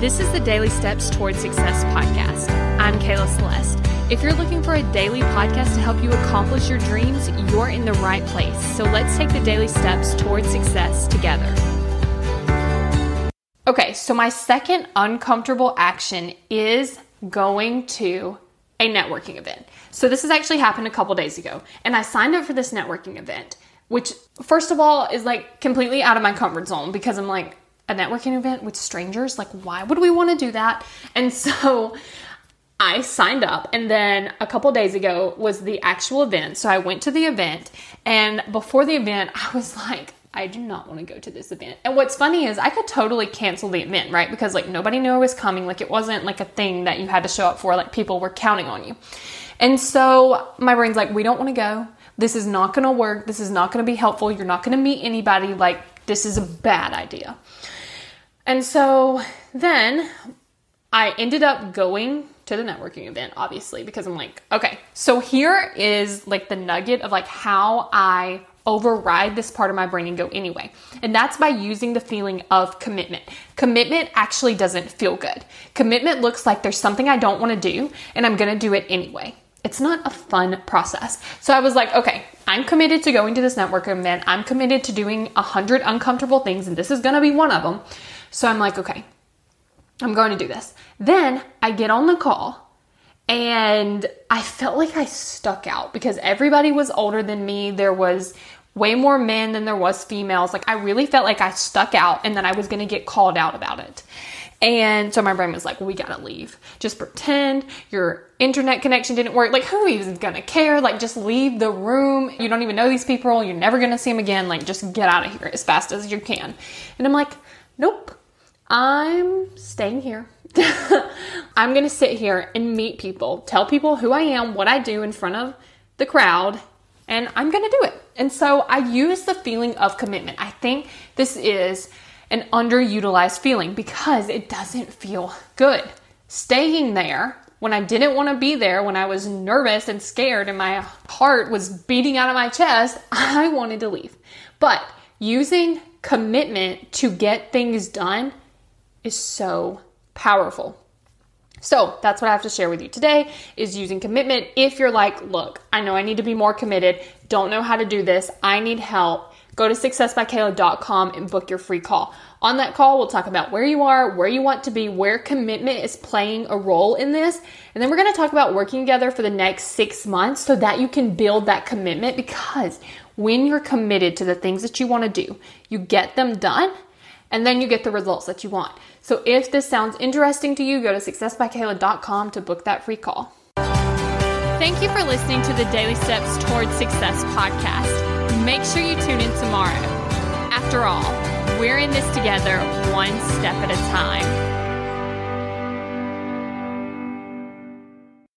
This is the Daily Steps Towards Success podcast. I'm Kayla Celeste. If you're looking for a daily podcast to help you accomplish your dreams, you're in the right place. So let's take the daily steps towards success together. Okay, so my second uncomfortable action is going to a networking event. So this has actually happened a couple days ago, and I signed up for this networking event, which first of all is like completely out of my comfort zone because I'm like, a networking event with strangers. Like, why would we want to do that? And so I signed up, and then a couple days ago was the actual event. So I went to the event, and before the event, I was like, I do not want to go to this event. And what's funny is I could totally cancel the event, right? Because like nobody knew I was coming. Like it wasn't like a thing that you had to show up for. Like people were counting on you. And so my brain's like, we don't want to go. This is not going to work. This is not going to be helpful. You're not going to meet anybody. Like this is a bad idea. And so then I ended up going to the networking event, obviously, because I'm like, okay, so here is like the nugget of like how I override this part of my brain and go anyway. And that's by using the feeling of commitment. Commitment actually doesn't feel good. Commitment looks like there's something I don't want to do and I'm going to do it anyway. It's not a fun process. So I was like, okay, I'm committed to going to this networking event. I'm committed to doing a hundred uncomfortable things, and this is going to be one of them. So I'm like, okay, I'm going to do this. Then I get on the call and I felt like I stuck out because everybody was older than me. There was way more men than there was females. Like I really felt like I stuck out and then I was going to get called out about it. And so my brain was like, we gotta leave. Just pretend your internet connection didn't work. Like, who even gonna care? Like, just leave the room. You don't even know these people. You're never gonna see them again. Like, just get out of here as fast as you can. And I'm like, nope. I'm staying here. I'm going to sit here and meet people, tell people who I am, what I do in front of the crowd, and I'm going to do it. And so I use the feeling of commitment. I think this is an underutilized feeling because it doesn't feel good. Staying there when I didn't want to be there, when I was nervous and scared and my heart was beating out of my chest, I wanted to leave. But using commitment to get things done is so powerful. So that's what I have to share with you today is using commitment. If you're like, look, I know I need to be more committed, don't know how to do this, I need help, go to successbykayla.com and book your free call. On that call, we'll talk about where you are, where you want to be, where commitment is playing a role in this. And then we're going to talk about working together for the next six months so that you can build that commitment because when you're committed to the things that you want to do, you get them done and then you get the results that you want. So if this sounds interesting to you, go to successbykayla.com to book that free call. Thank you for listening to the Daily Steps Towards Success podcast. Make sure you tune in tomorrow. After all, we're in this together, one step at a time.